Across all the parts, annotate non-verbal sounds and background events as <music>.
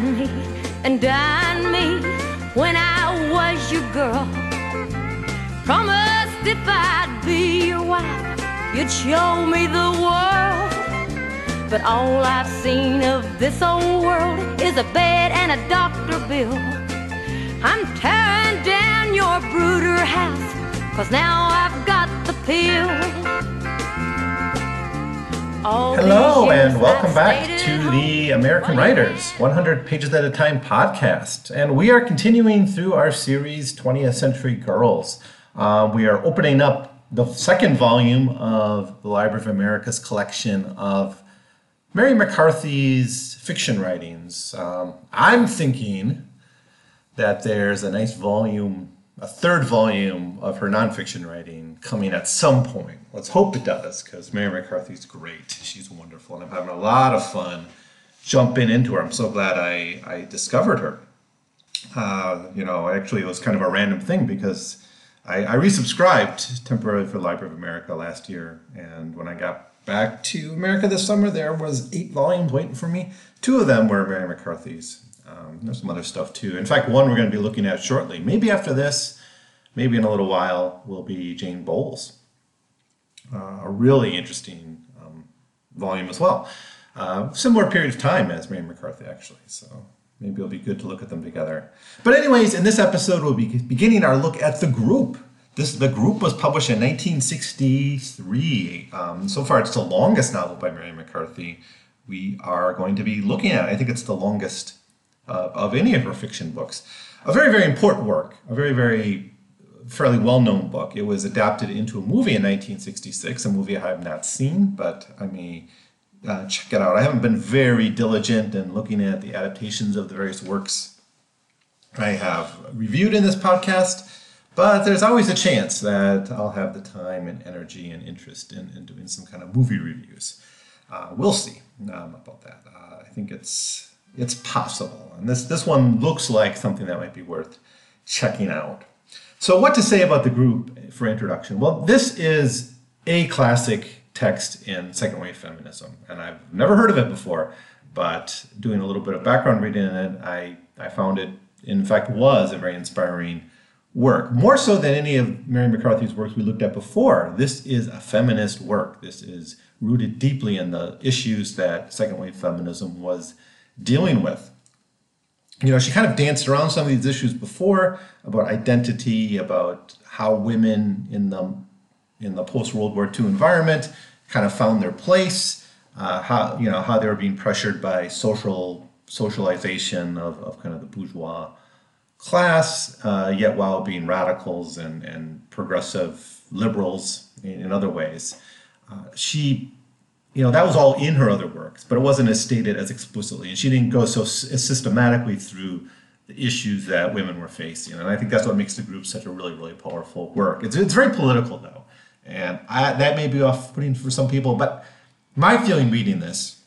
me and dine me when I was your girl. Promised if I'd be your wife, you'd show me the world. But all I've seen of this old world is a bed and a doctor bill. I'm tearing down your brooder house, cause now I've got the pill. Hello, and welcome back to the American Writers 100 Pages at a Time podcast. And we are continuing through our series 20th Century Girls. Uh, we are opening up the second volume of the Library of America's collection of Mary McCarthy's fiction writings. Um, I'm thinking that there's a nice volume a third volume of her nonfiction writing coming at some point. Let's hope it does, because Mary McCarthy's great. She's wonderful, and I'm having a lot of fun jumping into her. I'm so glad I, I discovered her. Uh, you know, actually, it was kind of a random thing because I, I resubscribed temporarily for Library of America last year, and when I got back to America this summer, there was eight volumes waiting for me. Two of them were Mary McCarthy's, um, there's some other stuff too. In fact, one we're going to be looking at shortly. Maybe after this, maybe in a little while, will be Jane Bowles. Uh, a really interesting um, volume as well. Uh, similar period of time as Mary McCarthy, actually. So maybe it'll be good to look at them together. But anyways, in this episode, we'll be beginning our look at the group. This the group was published in 1963. Um, so far, it's the longest novel by Mary McCarthy we are going to be looking at. I think it's the longest uh, of any of her fiction books. A very, very important work, a very, very fairly well known book. It was adapted into a movie in 1966, a movie I have not seen, but I may uh, check it out. I haven't been very diligent in looking at the adaptations of the various works I have reviewed in this podcast, but there's always a chance that I'll have the time and energy and interest in, in doing some kind of movie reviews. Uh, we'll see um, about that. Uh, I think it's it's possible. And this, this one looks like something that might be worth checking out. So, what to say about the group for introduction? Well, this is a classic text in second wave feminism, and I've never heard of it before. But doing a little bit of background reading in it, I, I found it, in fact, was a very inspiring work. More so than any of Mary McCarthy's works we looked at before. This is a feminist work. This is rooted deeply in the issues that second wave feminism was dealing with. You know, she kind of danced around some of these issues before about identity, about how women in the in the post World War II environment kind of found their place, uh, how you know how they were being pressured by social socialization of, of kind of the bourgeois class, uh, yet while being radicals and, and progressive liberals in, in other ways. Uh, she you know that was all in her other works but it wasn't as stated as explicitly. And she didn't go so systematically through the issues that women were facing. And i think that's what makes the group such a really really powerful work. It's, it's very political though. And I, that may be off-putting for some people but my feeling reading this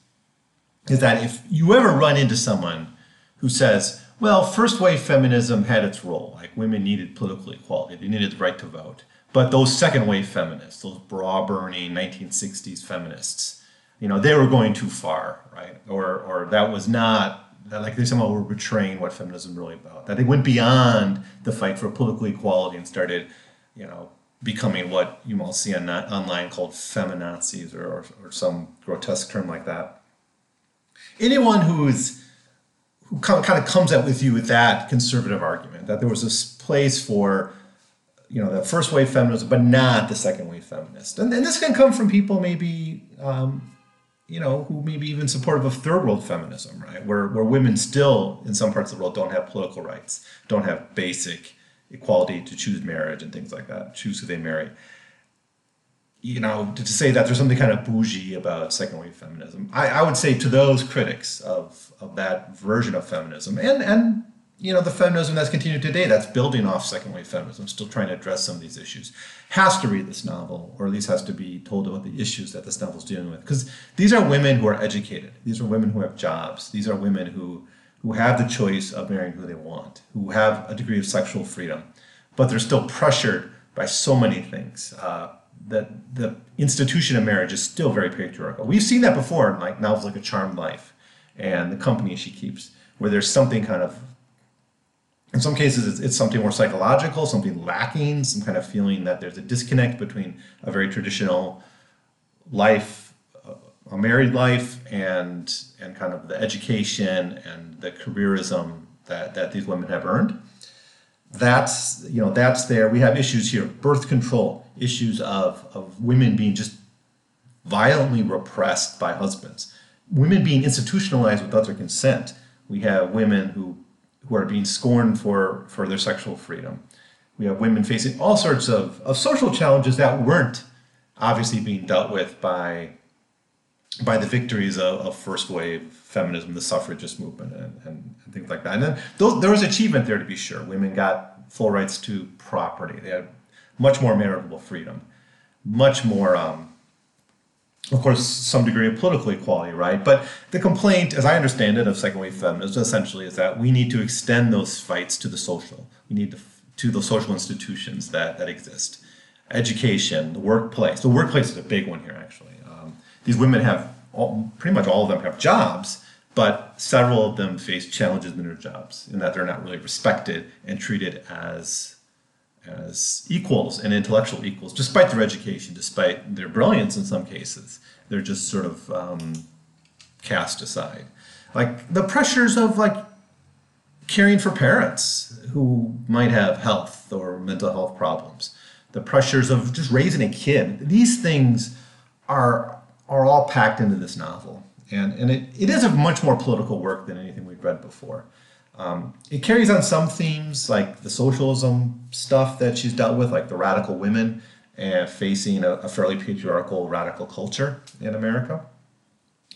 is that if you ever run into someone who says well first wave feminism had its role like women needed political equality they needed the right to vote but those second wave feminists, those bra burning 1960s feminists, you know, they were going too far, right? Or, or that was not, like they somehow were betraying what feminism really about. That they went beyond the fight for political equality and started, you know, becoming what you might see on, online called feminazis or, or, or some grotesque term like that. Anyone who's who kind of comes out with you with that conservative argument that there was this place for you know the first wave feminist, but not the second wave feminist. And, and this can come from people maybe um, you know who maybe even supportive of third world feminism, right? Where where women still in some parts of the world don't have political rights, don't have basic equality to choose marriage and things like that, choose who they marry. You know, to, to say that there's something kind of bougie about second wave feminism, I, I would say to those critics of of that version of feminism and and you know, the feminism that's continued today, that's building off second wave feminism, still trying to address some of these issues, has to read this novel, or at least has to be told about the issues that this novel is dealing with. Because these are women who are educated, these are women who have jobs, these are women who who have the choice of marrying who they want, who have a degree of sexual freedom, but they're still pressured by so many things. Uh, that the institution of marriage is still very patriarchal. We've seen that before in like novels like A Charmed Life and The Company She Keeps where there's something kind of in some cases it's, it's, something more psychological something lacking some kind of feeling that there's a disconnect between a very traditional life uh, a married life and and kind of the education and the careerism that, that these women have earned. That's you know that's there. We have issues here birth control issues of, of women being just violently repressed by husbands. Women being institutionalized without their consent. We have women who who are being scorned for for their sexual freedom we have women facing all sorts of, of social challenges that weren't obviously being dealt with by by the victories of, of first wave feminism, the suffragist movement, and, and, and things like that. And then those, there was achievement there to be sure. Women got full rights to property. They had much more marital freedom, much more, um, of course, some degree of political equality, right? But the complaint, as I understand it, of second wave feminism essentially is that we need to extend those fights to the social. We need to to the social institutions that that exist, education, the workplace. The workplace is a big one here, actually um, these women have all, pretty much all of them have jobs, but several of them face challenges in their jobs in that they're not really respected and treated as as equals and intellectual equals, despite their education, despite their brilliance in some cases. They're just sort of um, cast aside. Like the pressures of like caring for parents who might have health or mental health problems, the pressures of just raising a kid. These things are are all packed into this novel. And, and it, it is a much more political work than anything we've read before. Um, it carries on some themes like the socialism stuff that she's dealt with, like the radical women and facing a, a fairly patriarchal radical culture in America.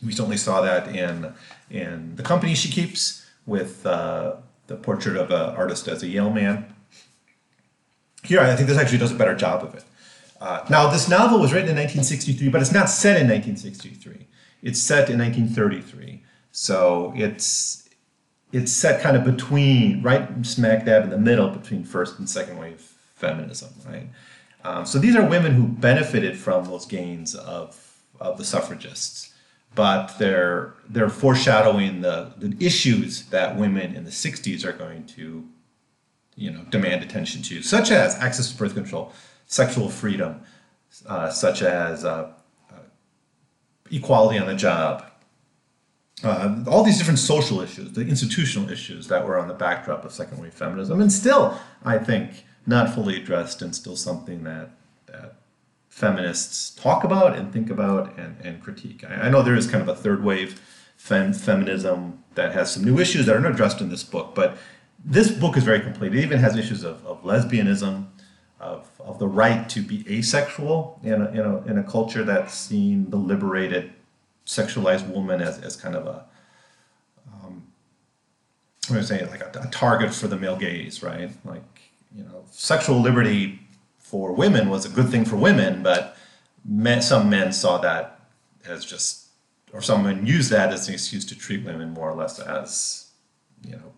We certainly saw that in, in the company she keeps with uh, the portrait of an artist as a Yale man. Here, I think this actually does a better job of it. Uh, now, this novel was written in 1963, but it's not set in 1963. It's set in 1933. So it's it's set kind of between, right smack dab in the middle between first and second wave feminism, right? Um, so these are women who benefited from those gains of, of the suffragists, but they're they're foreshadowing the, the issues that women in the 60s are going to, you know, demand attention to, such as access to birth control, sexual freedom, uh, such as uh, uh, equality on the job, uh, all these different social issues, the institutional issues that were on the backdrop of second wave feminism, and still, I think, not fully addressed, and still something that, that feminists talk about and think about and, and critique. I, I know there is kind of a third wave fem, feminism that has some new issues that are not addressed in this book, but this book is very complete. It even has issues of, of lesbianism, of, of the right to be asexual in a, in a, in a culture that's seen the liberated sexualized woman as, as kind of a um, what am I saying like a, a, target for the male gaze right like you know sexual liberty for women was a good thing for women but men, some men saw that as just or some men used that as an excuse to treat women more or less as you know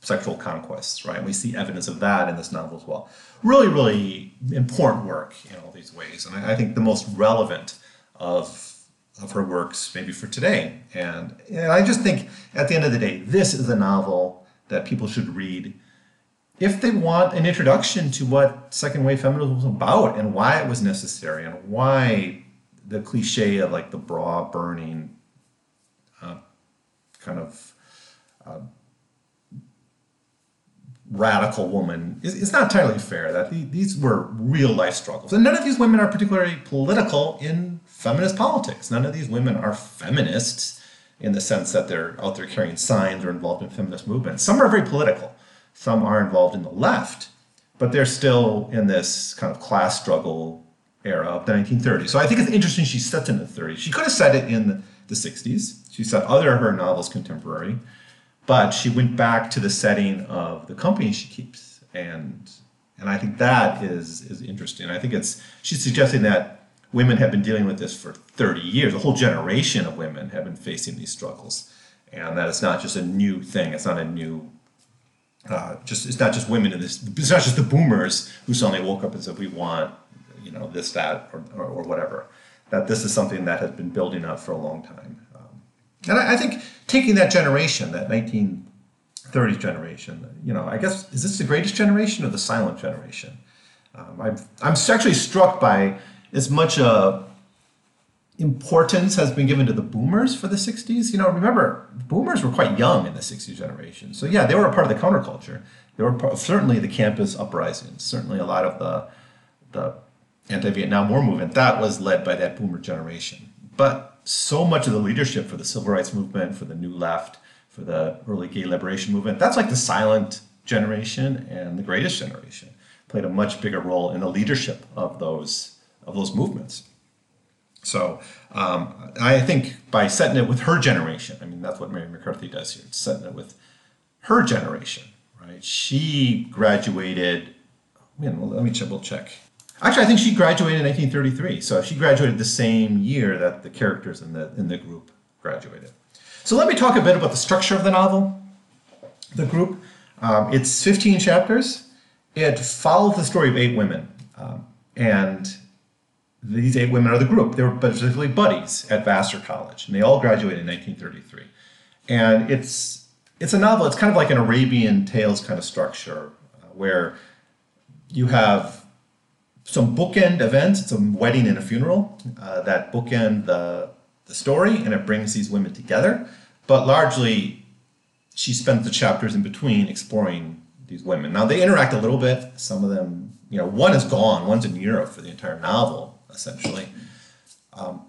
sexual conquests, right? We see evidence of that in this novel as well. Really, really important work in all these ways, and I, I think the most relevant of of her works maybe for today. And, and I just think at the end of the day, this is a novel that people should read if they want an introduction to what second wave feminism was about and why it was necessary and why the cliche of like the bra burning uh, kind of uh, radical woman is, not entirely fair. That these were real life struggles, and none of these women are particularly political in feminist politics. None of these women are feminists in the sense that they're out there carrying signs or involved in feminist movements. Some are very political. Some are involved in the left, but they're still in this kind of class struggle era of the 1930s. So I think it's interesting she sets in the 30s. She could have said it in the 60s. She said other of her novels contemporary. But she went back to the setting of the company she keeps, and and I think that is is interesting. I think it's she's suggesting that women have been dealing with this for 30 years. A whole generation of women have been facing these struggles, and that it's not just a new thing. It's not a new uh, just it's not just women in this. It's not just the boomers who suddenly woke up and said we want you know this that or, or, or whatever. That this is something that has been building up for a long time. And I, I think taking that generation, that 19, 30s generation. You know, I guess is this the greatest generation or the silent generation? Um, I'm I'm actually struck by as much uh, importance has been given to the boomers for the 60s. You know, remember boomers were quite young in the 60s generation, so yeah, they were a part of the counterculture. They were part, certainly the campus uprisings, certainly a lot of the the anti-Vietnam War movement that was led by that boomer generation. But so much of the leadership for the civil rights movement, for the new left, for the early gay liberation movement. That's like the silent generation and the greatest generation played a much bigger role in the leadership of those of those movements. So um, I think by setting it with her generation, I mean that's what Mary McCarthy does here. It's setting it with her generation, right? She graduated. Man, well, let me double check. Actually, I think she graduated in 1933. So she graduated the same year that the characters in the in the group graduated. So let me talk a bit about the structure of the novel, the group. Um, it's 15 chapters. It follows the story of eight women. Um, and these eight women are the group. They were basically buddies at Vassar College, and they all graduated in 1933. And it's it's a novel. It's kind of like an Arabian Tales kind of structure, uh, where you have some bookend events. It's a wedding and a funeral uh, that bookend the the story and it brings these women together. But largely, she spends the chapters in between exploring these women. Now, they interact a little bit. Some of them, you know, one is gone, one's in Europe for the entire novel, essentially. Um,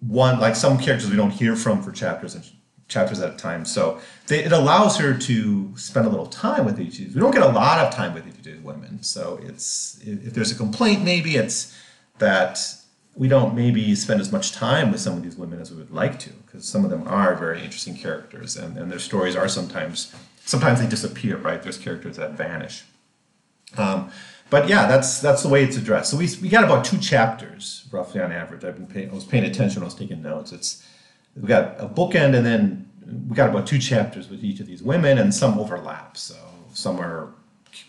one, like some characters we don't hear from for chapters and chapters at a time. So they, it allows her to spend a little time with each. We don't get a lot of time with each of these women. So it's if there's a complaint, maybe it's that we don't maybe spend as much time with some of these women as we would like to, because some of them are very interesting characters, and, and their stories are sometimes sometimes they disappear, right? There's characters that vanish. Um, but yeah, that's that's the way it's addressed. So we, we got about two chapters roughly on average. I've been paying, I was paying attention I was taking notes. It's we got a bookend, and then we got about two chapters with each of these women, and some overlap. So some are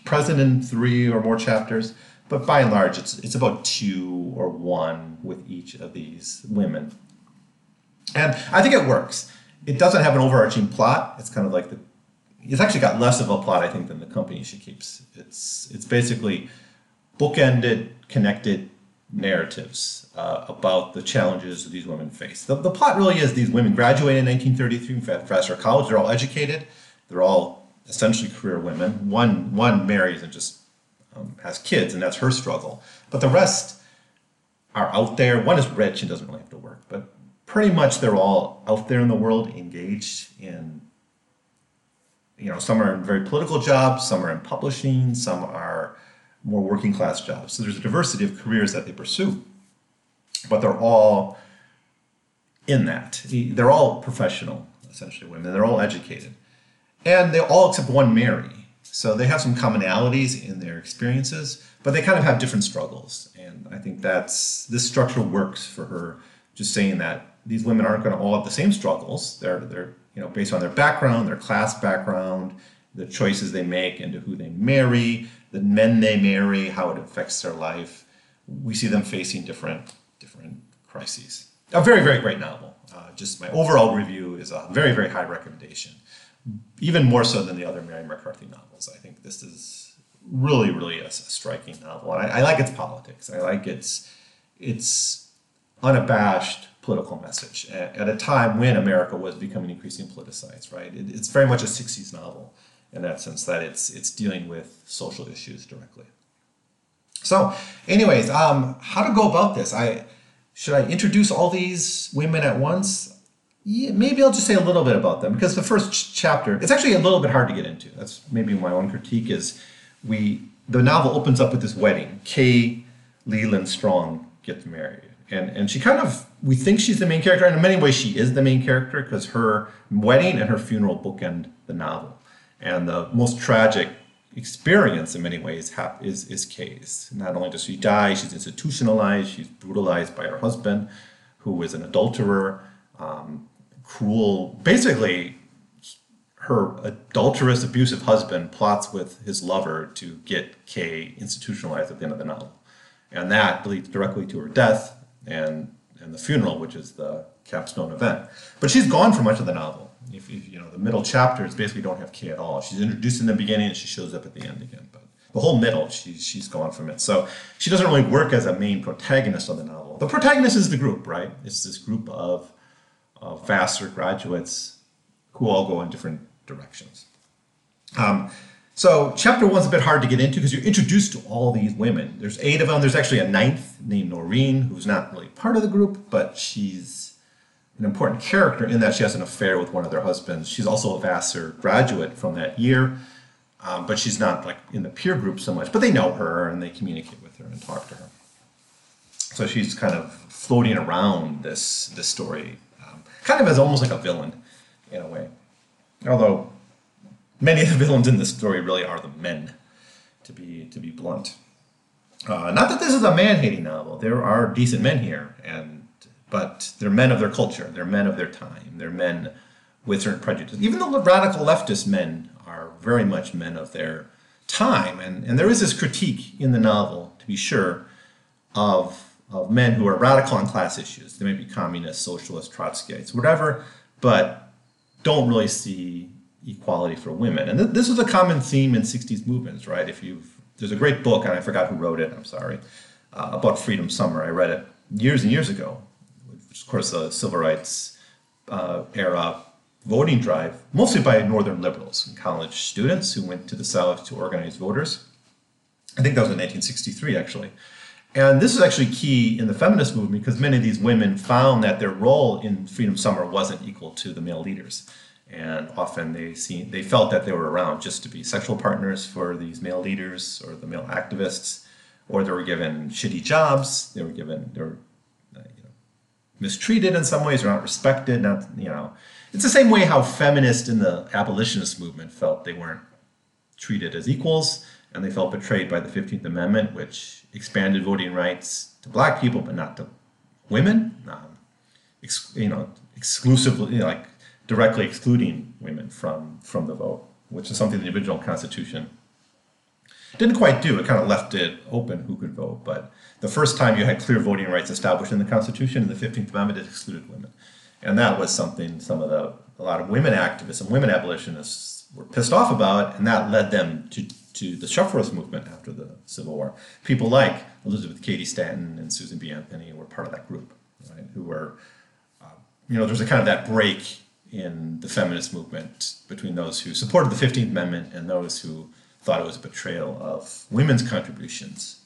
present in three or more chapters but by and large, it's it's about two or one with each of these women, and I think it works. It doesn't have an overarching plot. It's kind of like the it's actually got less of a plot, I think, than the company she keeps. It's it's basically bookended, connected narratives uh, about the challenges these women face. The, the plot really is these women graduate in 1933 from Vassar College. They're all educated. They're all essentially career women. One one marries and just um, has kids, and that's her struggle. But the rest are out there. One is rich and doesn't really have to work, but pretty much they're all out there in the world, engaged in. You know, some are in very political jobs, some are in publishing, some are more working class jobs. So there's a diversity of careers that they pursue, but they're all in that. They're all professional, essentially women. They're all educated, and they all except one marry so they have some commonalities in their experiences, but they kind of have different struggles. And I think that's this structure works for her, just saying that these women aren't going to all have the same struggles. They're they're you know based on their background, their class background, the choices they make, into who they marry, the men they marry, how it affects their life. We see them facing different different crises. A very very great novel. Uh, just my overall review is a very very high recommendation even more so than the other Mary McCarthy novels. I think this is really, really a, a striking novel. And I, I, like its politics. I like its its unabashed political message at, at, a time when America was becoming increasingly politicized. Right? It, it's very much a '60s novel in that sense that it's it's dealing with social issues directly. So, anyways, um, how to go about this? I should I introduce all these women at once? yeah, maybe I'll just say a little bit about them because the first ch- chapter, it's actually a little bit hard to get into. That's maybe my own critique is we the novel opens up with this wedding. Kay Leiland Strong gets married. And and she kind of we think she's the main character, and in many ways she is the main character because her wedding and her funeral bookend the novel. And the most tragic experience in many ways is is Kay's. Not only does she die, she's institutionalized, she's brutalized by her husband, who is an adulterer. Um, cruel, basically, her adulterous, abusive husband plots with his lover to get Kay institutionalized at the end of the novel. And that leads directly to her death and, and the funeral, which is the capstone event. But she's gone for much of the novel. If, if you know, the middle chapters basically don't have Kay at all. She's introduced in the beginning and she shows up at the end again. But the whole middle, she's she's gone from it. So she doesn't really work as a main protagonist of the novel. The protagonist is the group, right? It's this group of, of Vassar graduates who all go in different directions. Um, so chapter one's a bit hard to get into because you're introduced to all these women. There's eight of them. There's actually a ninth named Norine, who's not really part of the group, but she's an important character in that she has an affair with one of their husbands. She's also a Vassar graduate from that year, um, but she's not like in the peer group so much. But they know her and they communicate with her and talk to her. So she's kind of floating around this this story, um, kind of as almost like a villain in a way. Although many of the villains in this story really are the men, to be to be blunt. Uh, not that this is a man-hating novel. There are decent men here, and but they're men of their culture. They're men of their time. They're men with certain prejudices. Even the radical leftist men are very much men of their time, and and there is this critique in the novel, to be sure, of of men who are radical on class issues. They may be communists, socialists, Trotskyites, whatever, but don't really see equality for women. And th- this was a common theme in 60s movements, right? If you've, there's a great book, and I forgot who wrote it, I'm sorry, uh, about Freedom Summer. I read it years and years ago, which of course the civil rights uh, era voting drive, mostly by Northern liberals and college students who went to the South to organize voters. I think that was in 1963, actually. And this is actually key in the feminist movement because many of these women found that their role in Freedom Summer wasn't equal to the male leaders and often they see they felt that they were around just to be sexual partners for these male leaders or the male activists, or they were given shitty jobs. They were given they were uh, you know, mistreated in some ways, or not respected. Not you know, it's the same way how feminists in the abolitionist movement felt they weren't treated as equals, and they felt betrayed by the Fifteenth Amendment, which expanded voting rights to black people but not to women. Um, ex, you know, exclusively you know, like directly excluding women from, from the vote, which is something the original Constitution didn't quite do. It kind of left it open who could vote. But the first time you had clear voting rights established in the Constitution, in the 15th Amendment, it excluded women. And that was something some of the, a lot of women activists and women abolitionists were pissed off about, and that led them to, to the suffragist movement after the Civil War. People like Elizabeth Cady Stanton and Susan B. Anthony were part of that group, right, who were, uh, you know, there's a kind of that break in the feminist movement between those who supported the 15th Amendment and those who thought it was a betrayal of women's contributions.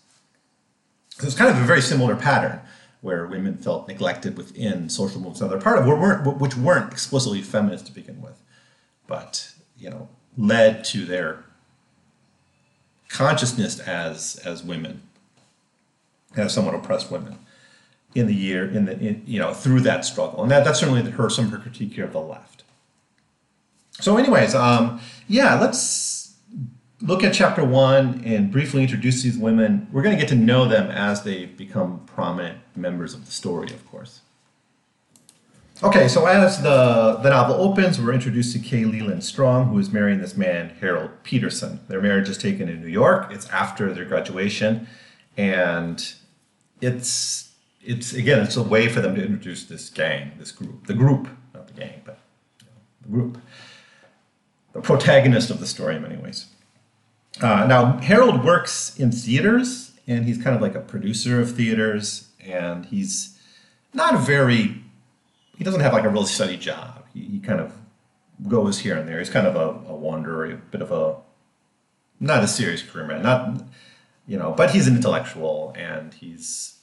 So it's kind of a very similar pattern where women felt neglected within social movements that they're part of, which weren't explicitly feminist to begin with, but you know led to their consciousness as as women, as somewhat oppressed women in the year in the in, you know through that struggle. And that, that's certainly her some of her critique here of the left. So anyways um, yeah let's look at chapter one and briefly introduce these women. We're going to get to know them as they become prominent members of the story of course. Okay so as the the novel opens we're introduced to kay leiland strong who is marrying this man harald petersen. Their marriage is taken in new york. It's after their graduation. And it's it's again, it's a way for them to introduce this gang, this group, the group, not the gang, but you know, the group, the protagonist of the story in many ways. Uh, now, Harald works in theaters, and he's kind of like a producer of theaters, and he's not a very, he doesn't have like a real steady job. He, he kind of goes here and there. He's kind of a, a wanderer, a bit of a, not a serious career man, not, you know, but he's an intellectual, and he's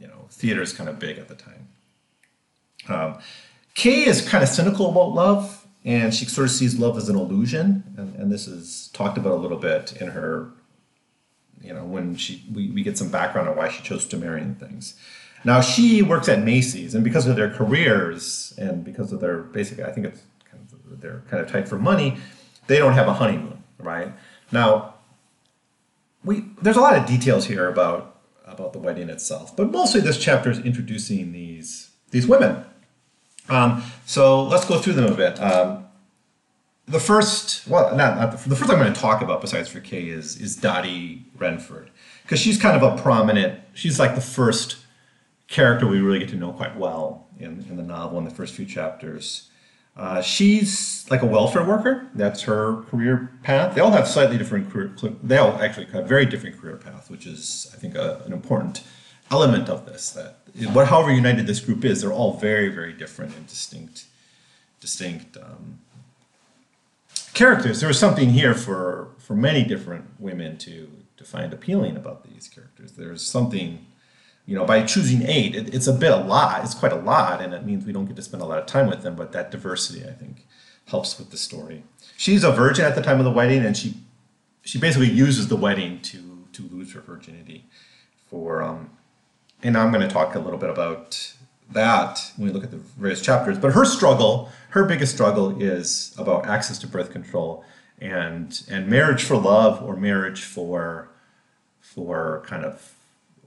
you know, theater is kind of big at the time. Um, Kay is kind of cynical about love, and she sort of sees love as an illusion, and, and this is talked about a little bit in her, you know, when she we, we get some background on why she chose to marry and things. Now she works at Macy's, and because of their careers and because of their basically, I think it's kind of, they're kind of tight for money, they don't have a honeymoon, right? Now, we there's a lot of details here about about the wedding itself. But mostly this chapter is introducing these, these women. Um, so let's go through them a bit. Um, the first, well, not, not the, the, first I'm going to talk about besides for Kay is, is Dottie Renfrew. Because she's kind of a prominent, she's like the first character we really get to know quite well in, in the novel in the first few chapters. Uh, she's like a welfare worker. That's her career path. They all have slightly different career. They all actually have very different career paths, which is, I think, a, an important element of this. That what, however united this group is, they're all very, very different and distinct, distinct um, characters. There was something here for for many different women to to find appealing about these characters. There's something you know, by choosing eight, it, it's a bit a lot. It's quite a lot, and it means we don't get to spend a lot of time with them. But that diversity, I think, helps with the story. She's a virgin at the time of the wedding, and she she basically uses the wedding to to lose her virginity for. Um, and I'm going to talk a little bit about that when we look at the various chapters. But her struggle, her biggest struggle, is about access to birth control and and marriage for love or marriage for for kind of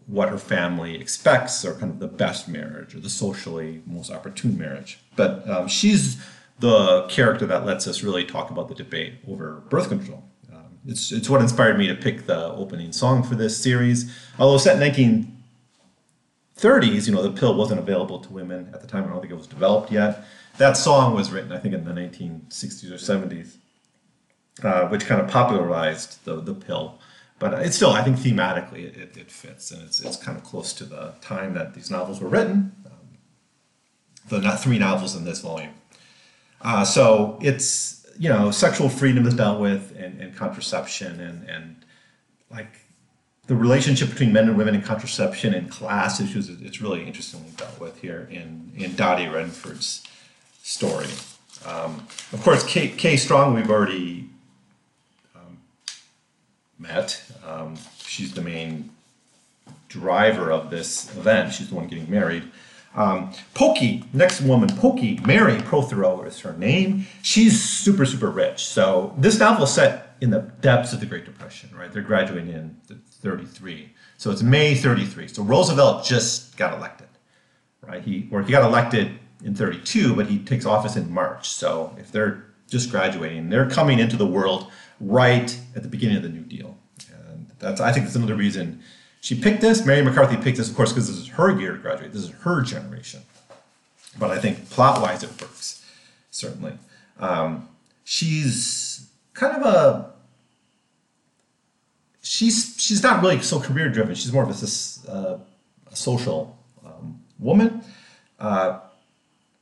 what her family expects or kind of the best marriage or the socially most opportune marriage. But um, she's the character that lets us really talk about the debate over birth control. Um, it's, it's what inspired me to pick the opening song for this series. Although set in 1930s, you know, the pill wasn't available to women at the time. I don't think it was developed yet. That song was written, I think, in the 1960s or 70s, uh, which kind of popularized the, the pill but it's still, I think, thematically it, it, fits, and it's it's kind of close to the time that these novels were written. Um, the three novels in this volume. Uh, so it's you know sexual freedom is dealt with, and, and contraception, and and like the relationship between men and women and contraception and class issues. It's really interestingly dealt with here in in Dottie Renfrew's story. Um, of course, Kay, Kay Strong we've already met. Um, she's the main driver of this event. She's the one getting married. Um, Pokey, next woman, Pokey, Mary Prothero is her name. She's super, super rich. So this novel is set in the depths of the Great Depression, right? They're graduating in 33. So it's May 33. So Roosevelt just got elected, right? He, or he got elected in 32, but he takes office in March. So if they're just graduating, they're coming into the world right at the beginning of the New Deal. And that's I think that's another reason she picked this. Mary McCarthy picked this, of course, because this is her year to graduate. This is her generation. But I think plot-wise, it works certainly. Um, she's kind of a she's she's not really so career driven. She's more of a, uh, a social um, woman. Uh,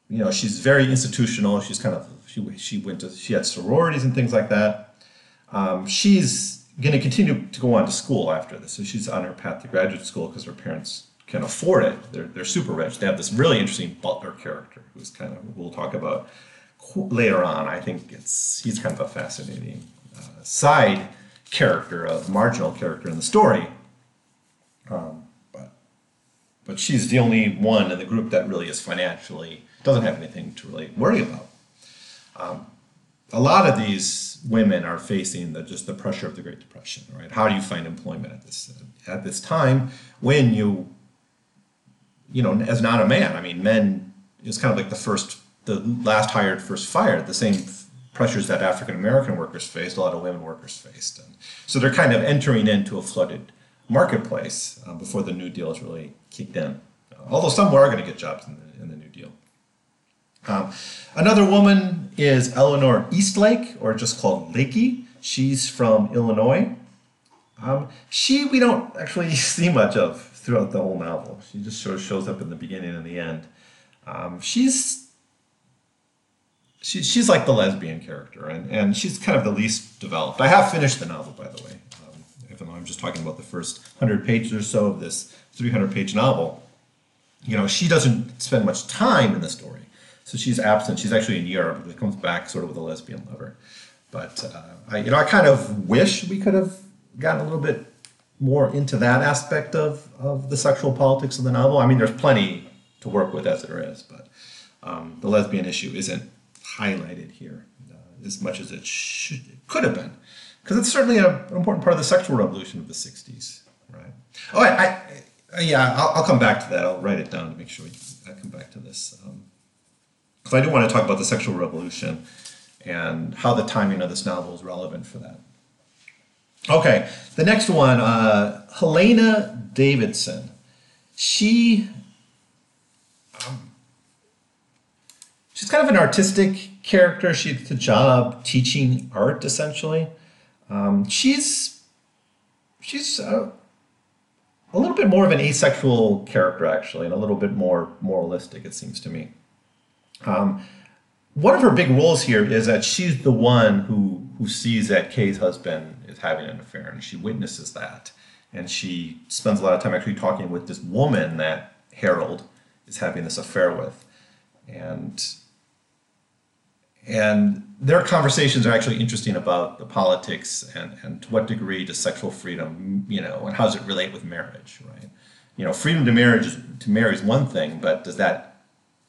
you know, she's very institutional. She's kind of she she went to she had sororities and things like that. Um, she's going to continue to go on to school after this. So she's on her path to graduate school because her parents can afford it. They're, they're super rich. They have this really interesting butler character who's kind of, we'll talk about later on. I think it's he's kind of a fascinating uh, side character, a marginal character in the story. Um, but, but she's the only one in the group that really is financially, doesn't have anything to really worry about. Um, a lot of these women are facing the, just the pressure of the Great Depression, right? How do you find employment at this at this time when you, you know, as not a man? I mean, men is kind of like the first, the last hired, first fired. The same pressures that African American workers faced, a lot of women workers faced, and so they're kind of entering into a flooded marketplace uh, before the New Deal is really kicked in. although some are going to get jobs in the, in the New Deal. Um, another woman is Elinor Eastlake, or just called Lakey. She's from Illinois. Um, she we don't actually <laughs> see much of throughout the whole novel. She just sort of shows up in the beginning and the end. Um, she's she, she's like the lesbian character, and, and she's kind of the least developed. I have finished the novel, by the way, um, even though I'm just talking about the first 100 pages or so of this 300 page novel. You know, she doesn't spend much time in the story. So she's absent. She's actually in Europe, but comes back sort of with a lesbian lover. But uh, I, you know, I kind of wish we could have gotten a little bit more into that aspect of, of the sexual politics of the novel. I mean, there's plenty to work with as there is, but um, the lesbian issue isn't highlighted here uh, as much as it should, it could have been, because it's certainly a, an important part of the sexual revolution of the '60s, right? Oh, I, I yeah, I'll, I'll, come back to that. I'll write it down to make sure we, I come back to this. Um, so I do want to talk about the sexual revolution and how the timing of this novel is relevant for that. Okay, the next one, uh, Helena Davison. She, um, she's kind of an artistic character. She gets a job teaching art, essentially. Um, she's she's uh, a little bit more of an asexual character, actually, and a little bit more moralistic, it seems to me. Um, one of her big roles here is that she's the one who who sees that Kay's husband is having an affair, and she witnesses that, and she spends a lot of time actually talking with this woman that Harald is having this affair with, and and their conversations are actually interesting about the politics and, and to what degree does sexual freedom, you know, and how does it relate with marriage, right? You know, freedom to marriage to marry is one thing, but does that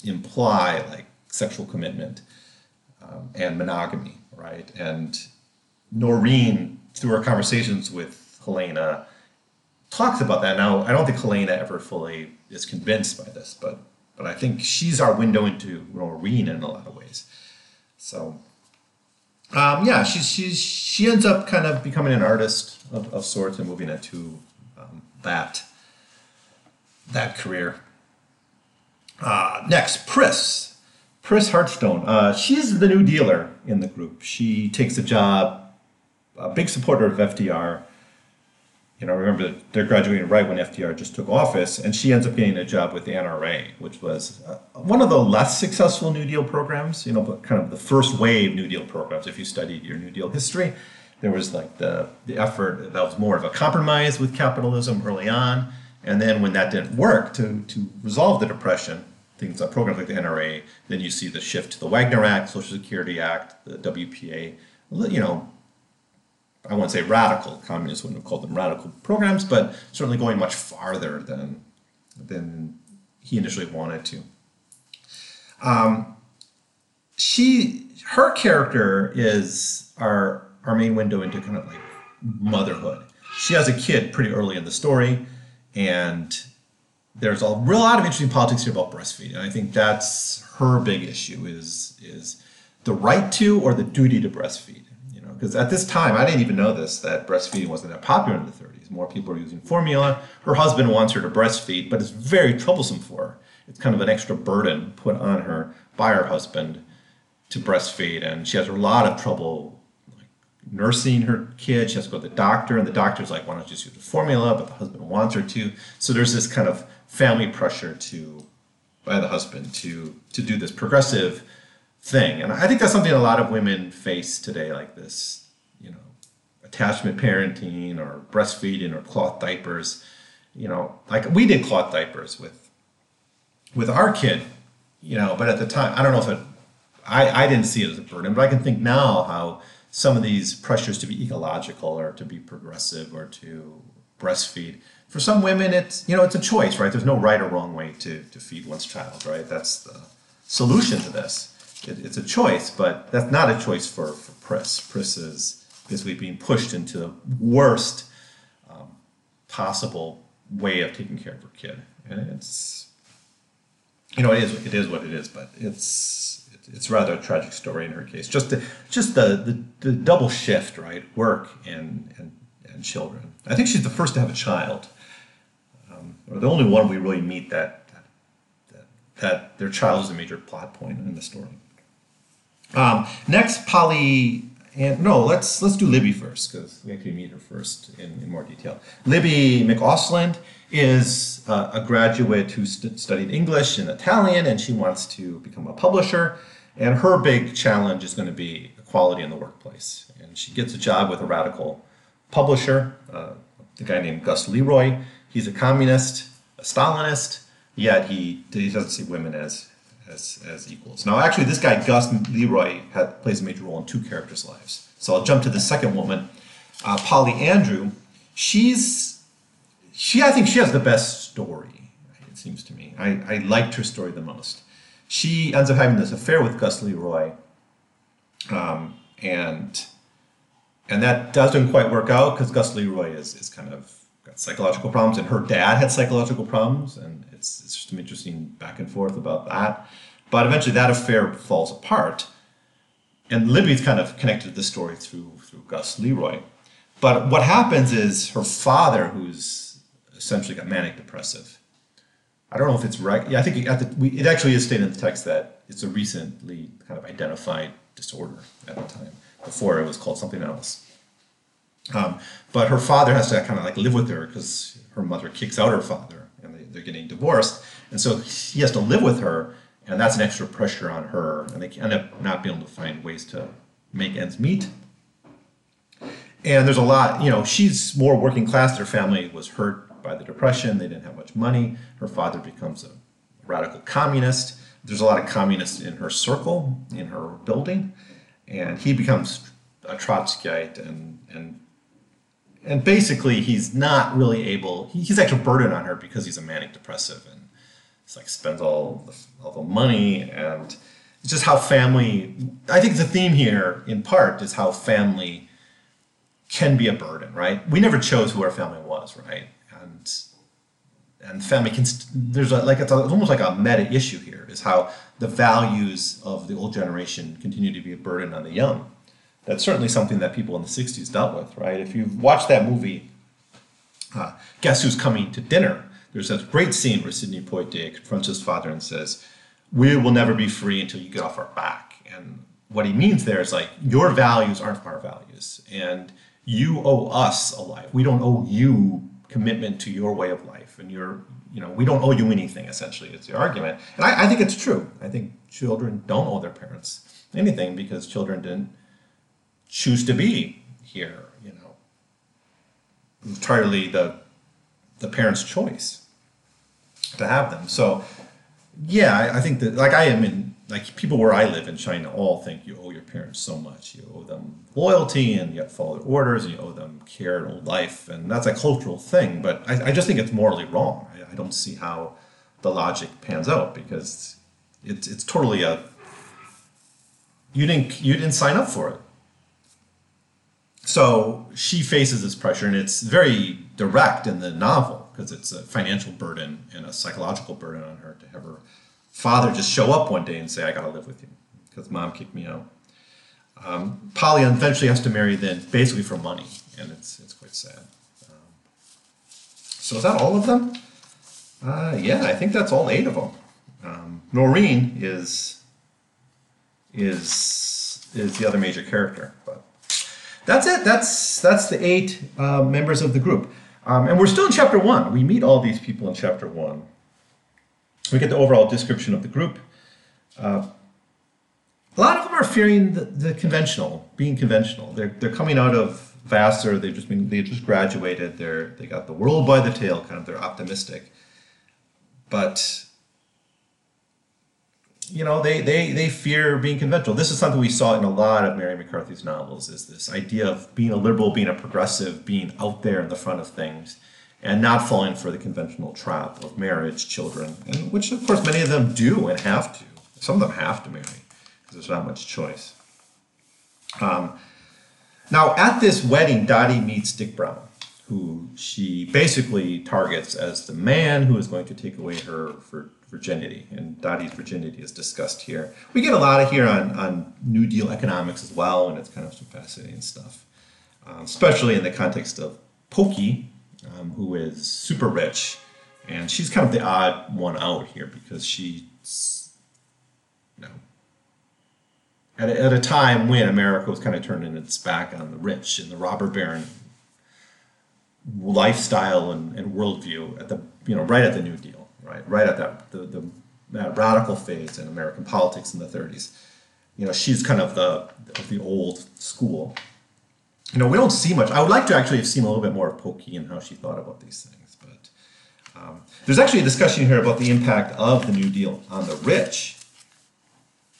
imply like sexual commitment um, and monogamy, right? And Norine, through her conversations with Helena, talks about that. Now, I don't think Helena ever fully is convinced by this, but but I think she's our window into Norine in a lot of ways. So, um, yeah, she, she, she ends up kind of becoming an artist of, of sorts and moving into um, that, that career. Uh, next, Priss. Priss Hartstone. Uh, she's the new dealer in the group. She takes a job, a big supporter of FDR you know, remember they're graduating right when FDR just took office, and she ends up getting a job with the NRA, which was uh, one of the less successful New Deal programs. You know, but kind of the first wave New Deal programs. If you studied your New Deal history, there was like the the effort that was more of a compromise with capitalism early on, and then when that didn't work to to resolve the depression, things like programs like the NRA, then you see the shift to the Wagner Act, Social Security Act, the WPA. You know, I won't say radical, communists wouldn't have called them radical programs, but certainly going much farther than, than he initially wanted to. Um, she, her character is our, our main window into kind of like motherhood. She has a kid pretty early in the story, and there's a real lot of interesting politics here about breastfeeding. And I think that's her big issue is, is the right to or the duty to breastfeed You know, because at this time, I didn't even know this, that breastfeeding wasn't that popular in the 30s. More people are using formula. Her husband wants her to breastfeed, but it's very troublesome for her. It's kind of an extra burden put on her by her husband to breastfeed, and she has a lot of trouble nursing her kid. She has to go to the doctor, and the doctor's like, why don't you just use the formula? But the husband wants her to. So there's this kind of family pressure to by the husband to to do this progressive thing. And I think that's something a lot of women face today, like this, you know, attachment parenting or breastfeeding or cloth diapers. You know, like we did cloth diapers with with our kid, you know, but at the time, I don't know if it, I, I didn't see it as a burden, but I can think now how some of these pressures to be ecological or to be progressive or to breastfeed. For some women, it's you know it's a choice, right? There's no right or wrong way to to feed one's child, right? That's the solution to this it, it's a choice, but that's not a choice for, for Priss. Priss is basically being pushed into the worst um, possible way of taking care of her kid, and it's you know it is it is what it is, but it's it's rather a tragic story in her case. Just the just the the, the double shift, right? Work and and and children. I think she's the first to have a child, um, or the only one we really meet that that, that, their child is a major plot point in the story. Um, next, Polly, and no, let's let's do Libby first because we actually meet her first in, in more detail. Libby MacAusland is uh, a graduate who st- studied English and Italian, and she wants to become a publisher. And her big challenge is going to be equality in the workplace. And she gets a job with a radical publisher, uh, a guy named Gus Leroy. He's a communist, a Stalinist, yet he, he doesn't see women as as, as equals. Now, actually, this guy, Gus Leroy, had, plays a major role in two characters' lives. So I'll jump to the second woman, uh, Polly Andrew. She's, she, I think she has the best story, it seems to me. I, I liked her story the most. She ends up having this affair with Gus Leroy, um, and and that doesn't quite work out because Gus Leroy is, is kind of got psychological problems, and her dad had psychological problems, and it's, it's just some interesting back and forth about that. But eventually, that affair falls apart, and Libby's kind of connected to the story through through Gus Leroy. But what happens is her father, who's essentially got manic depressive, I don't know if it's right. Yeah, I think the, we, it actually is stated in the text that it's a recently kind of identified disorder at the time. Before it was called something else. Um, but her father has to kind of like live with her because her mother kicks out her father and they, they're getting divorced. And so he has to live with her, and that's an extra pressure on her. And they end up not being able to find ways to make ends meet. And there's a lot, you know, she's more working class. Their family was hurt by the Depression. They didn't have much money. Her father becomes a radical communist. There's a lot of communists in her circle, in her building. And he becomes a Trotskyite and, and and basically he's not really able he's actually a burden on her because he's a manic depressive and it's like spends all the, all the money and it's just how family i think the theme here in part is how family can be a burden right we never chose who our family was right and and family can there's a, like it's, a, it's almost like a meta issue here is how the values of the old generation continue to be a burden on the young that's certainly something that people in the 60s dealt with, right? If you've watched that movie, uh, Guess Who's Coming to Dinner, there's a great scene where Sidney Poitier confronts his father and says, We will never be free until you get off our back. And what he means there is like, your values aren't our values. And you owe us a life. We don't owe you commitment to your way of life. And you're, you know, we don't owe you anything, essentially, it's the argument. And I, I think it's true. I think children don't owe their parents anything because children didn't choose to be here, you know. Entirely the the parents' choice to have them. So yeah, I, I, think that like I am in like people where I live in China all think you owe your parents so much. You owe them loyalty and you have to follow their orders and you owe them care and life and that's a cultural thing. But I, I just think it's morally wrong. I, I, don't see how the logic pans out because it's it's totally a you didn't you didn't sign up for it so she faces this pressure, and it's very direct in the novel because it's a financial burden and a psychological burden on her to have her father just show up one day and say, "I got to live with you," because mom kicked me out. Um, Polly eventually has to marry then, basically for money, and it's it's quite sad. Um, so is that all of them? Uh, yeah, I think that's all eight of them. Um, Norine is is is the other major character, but that's it. That's that's the eight uh, members of the group, um, and we're still in chapter one. We meet all these people in chapter one. We get the overall description of the group. Uh, a lot of them are fearing the, the, conventional, being conventional. They're they're coming out of Vassar. They've just been they just graduated. They're they got the world by the tail. Kind of they're optimistic, but you know, they, they, they fear being conventional. This is something we saw in a lot of Mary McCarthy's novels is this idea of being a liberal, being a progressive, being out there in the front of things and not falling for the conventional trap of marriage, children, and which of course many of them do and have to. Some of them have to marry because there's not much choice. Um, now, at this wedding, Dottie meets Dick Brown, who she basically targets as the man who is going to take away her virginity, and Dottie's virginity is discussed here. We get a lot of here on, on New Deal economics as well, and it's kind of some fascinating stuff, um, especially in the context of Pokey, um, who is super rich, and she's kind of the odd one out here because she's, you know, at a, at a time when America was kind of turning its back on the rich and the robber baron lifestyle and, and worldview at the you know right at the New Deal right? Right at that the, the that radical phase in American politics in the 30s. You know, she's kind of the of the old school. You know, we don't see much. I would like to actually have seen a little bit more of Pokey and how she thought about these things. But um, there's actually a discussion here about the impact of the New Deal on the rich.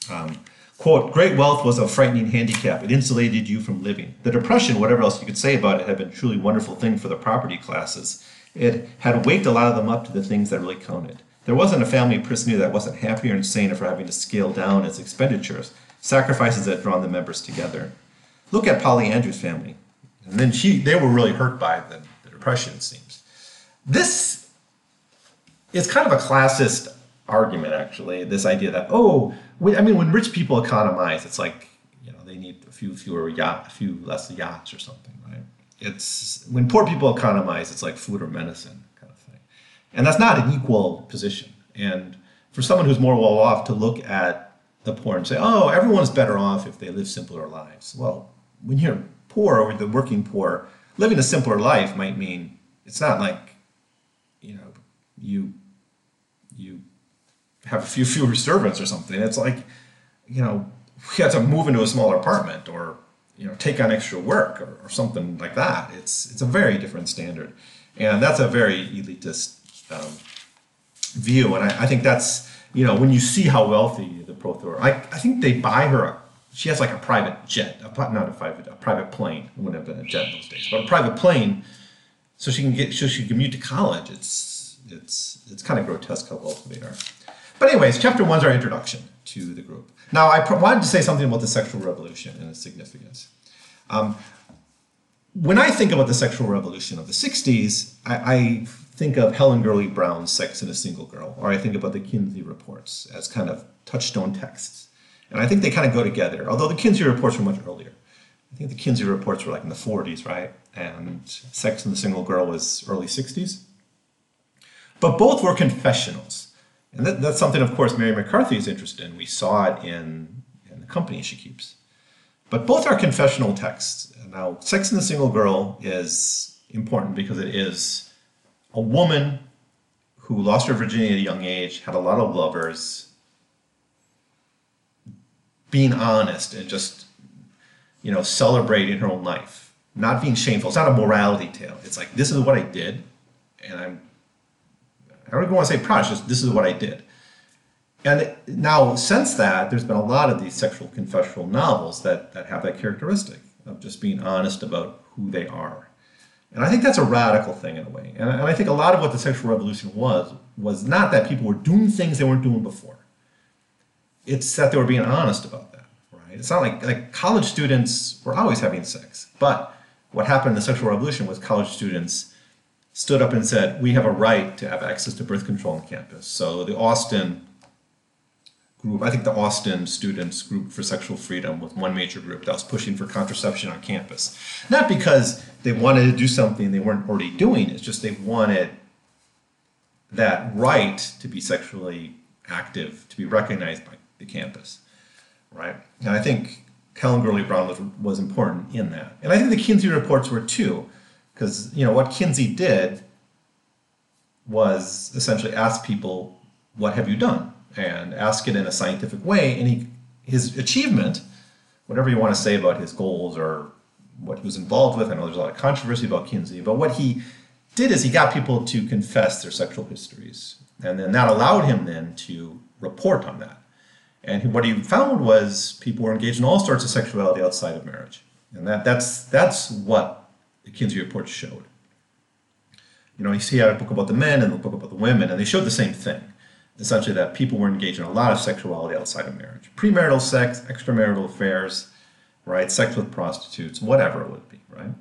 Um, quote, great wealth was a frightening handicap. It insulated you from living. The Depression, whatever else you could say about it, had been a truly wonderful thing for the property classes. It had waked a lot of them up to the things that really counted. There wasn't a family person that wasn't happier and saner for having to scale down its expenditures. Sacrifices had drawn the members together. Look at Polly Andrews' family. And then she, they were really hurt by the, the Depression, it seems. This is kind of a classist argument, actually. This idea that, oh, I mean, when rich people economize, it's like, you know, they need a few fewer yacht, a few less yachts or something, right? it's when poor people economize, it's like food or medicine kind of thing. And that's not an equal position. And for someone who's more well off to look at the poor and say, oh, everyone's better off if they live simpler lives. Well, when you're poor or the working poor, living a simpler life might mean it's not like, you know, you you have a few <laughs> fewer servants or something. It's like, you know, we have to move into a smaller apartment or you know take on extra work or, or something like that. It's it's a very different standard, and that's a very elitist um, view. And I, I, think that's you know when you see how wealthy the Prothero, I I think they buy her a. She has like a private jet, a, not a private, a private plane. It wouldn't have been a jet those days, but a private plane, so she can get, so she can commute to college. It's it's it's kind of grotesque how wealthy they are. But anyways, chapter one's our introduction to the group. Now, I wanted to say something about the sexual revolution and its significance. Um, when I think about the sexual revolution of the 60s, I, I, think of Helen Gurley Brown's Sex in a Single Girl, or I think about the Kinsey reports as kind of touchstone texts. And I think they kind of go together, although the Kinsey reports were much earlier. I think the Kinsey reports were like in the 40s, right? And Sex and the Single Girl was early 60s. But both were confessionals. And that, that's something, of course, Mary McCarthy is interested in. We saw it in, in the company she keeps. But both are confessional texts. Now, Sex and the Single Girl is important because it is a woman who lost her virginity at a young age, had a lot of lovers, being honest and just, you know, celebrating her own life, not being shameful. It's not a morality tale. It's like, this is what I did, and I'm, I don't even want to say proud, just, this is what I did. And now, since that, there's been a lot of these sexual confessional novels that, that have that characteristic of just being honest about who they are. And I think that's a radical thing in a way. And, and I think a lot of what the sexual revolution was, was not that people were doing things they weren't doing before. It's that they were being honest about that, right? It's not like, like college students were always having sex. But what happened in the sexual revolution was college students stood up and said, we have a right to have access to birth control on campus. So the Austin group. I think the Austin Students Group for Sexual Freedom was one major group that was pushing for contraception on campus. Not because they wanted to do something they weren't already doing, it's just they wanted that right to be sexually active to be recognized by the campus, right? And I think Helen Gurley Brown was, was important in that. And I think the Kinsey reports were too, because you know what Kinsey did was essentially ask people, what have you done? and ask it in a scientific way. And he, his achievement, whatever you want to say about his goals or what he was involved with, I know there's a lot of controversy about Kinsey, but what he did is he got people to confess their sexual histories. And then that allowed him then to report on that. And what he found was people were engaged in all sorts of sexuality outside of marriage. And that, that's, that's what the Kinsey report showed. You know, you had a book about the men and a book about the women, and they showed the same thing essentially that people were engaged in a lot of sexuality outside of marriage premarital sex extramarital affairs right sex with prostitutes whatever it would be right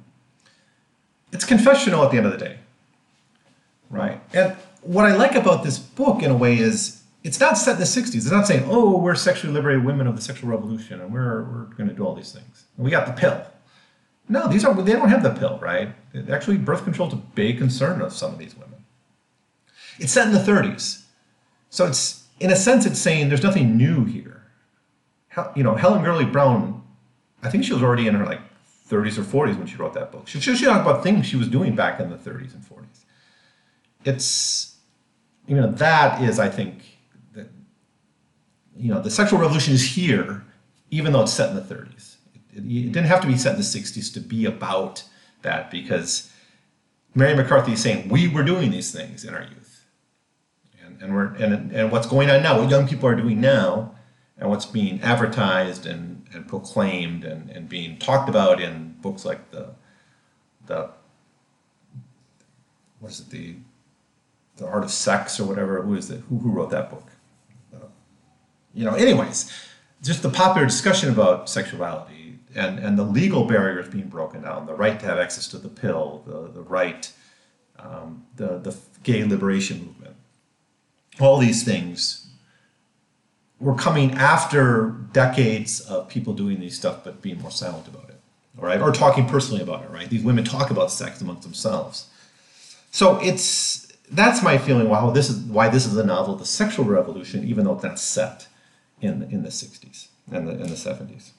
it's confessional at the end of the day right and what i like about this book in a way is it's not set in the 60s it's not saying oh we're sexually liberated women of the sexual revolution and we're, we're going to do all these things and we got the pill no these are they don't have the pill right actually birth control is a big concern of some of these women it's set in the 30s so it's in a sense, it's saying there's nothing new here. You know, Helen Gurley Brown, I think she was already in her like 30s or 40s when she wrote that book. She, she talked about things she was doing back in the 30s and 40s. It's, you know, that is, I think, you know, the sexual revolution is here, even though it's set in the 30s. It, it, didn't have to be set in the 60s to be about that because Mary McCarthy is saying we were doing these things in our youth and and, we're and and what's going on now, what young people are doing now, and what's being advertised and, and proclaimed and, and being talked about in books like the the what is it the the art of sex or whatever who is it who, who wrote that book you know anyways just the popular discussion about sexuality and, and the legal barriers being broken down the right to have access to the pill the, the right um, the, the gay liberation movement all these things were coming after decades of people doing these stuff but being more silent about it all right? Or talking personally about it right? These women talk about sex amongst themselves. So it's that's my feeling. Wow, this is why this is a novel, the sexual revolution, even though it's not set in in the '60s and the in the '70s.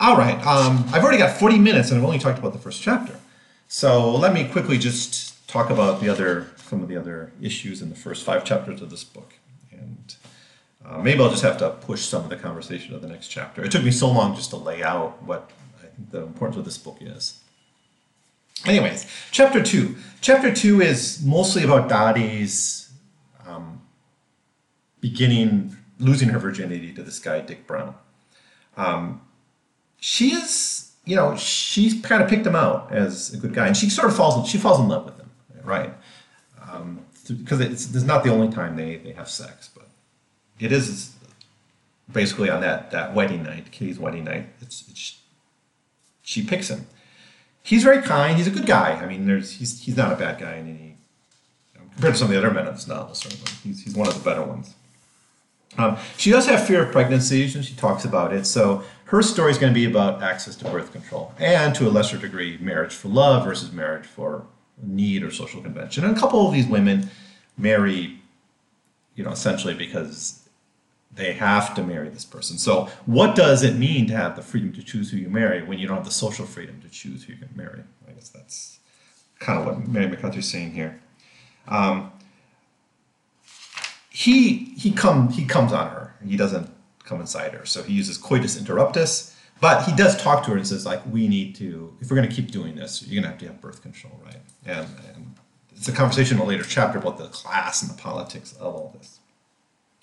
All right, um, I've already got 40 minutes, and I've only talked about the first chapter. So let me quickly just talk about the other some of the other issues in the first five chapters of this book, and uh, maybe I'll just have to push some of the conversation to the next chapter. It took me so long just to lay out what I think the importance of this book is. Anyways, chapter two. Chapter two is mostly about Dottie's um, beginning, losing her virginity to this guy, Dick Brown. Um, she is, you know, she kind of picked him out as a good guy, and she sort of falls, she falls in love with him, right? Because um, it's, it's not the only time they, they have sex, but it is basically on that, that wedding night, Kitty's wedding night. It's, it's she picks him he's very kind. He's a good guy. I mean, there's he's he's not a bad guy in any compared to some of the other men of this novel. Certainly, he's he's one of the better ones. Um, she does have fear of pregnancy, and she talks about it. So her story is going to be about access to birth control, and to a lesser degree, marriage for love versus marriage for need or social convention. And a couple of these women marry, you know, essentially because they have to marry this person. So, what does it mean to have the freedom to choose who you marry when you don't have the social freedom to choose who you can marry? I guess that's kind of what Mary is saying here. Um, he he come he comes on her. He doesn't come inside her. So he uses coitus interruptus, but he does talk to her and says like, we need to if we're going to keep doing this, you're going to have to have birth control, right? And, and it's a conversation in a later chapter about the class and the politics of all this.